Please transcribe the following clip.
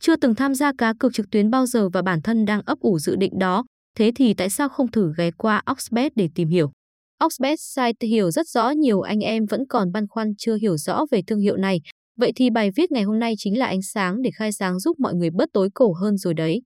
chưa từng tham gia cá cược trực tuyến bao giờ và bản thân đang ấp ủ dự định đó, thế thì tại sao không thử ghé qua Oxbet để tìm hiểu? Oxbet site hiểu rất rõ nhiều anh em vẫn còn băn khoăn chưa hiểu rõ về thương hiệu này. Vậy thì bài viết ngày hôm nay chính là ánh sáng để khai sáng giúp mọi người bớt tối cổ hơn rồi đấy.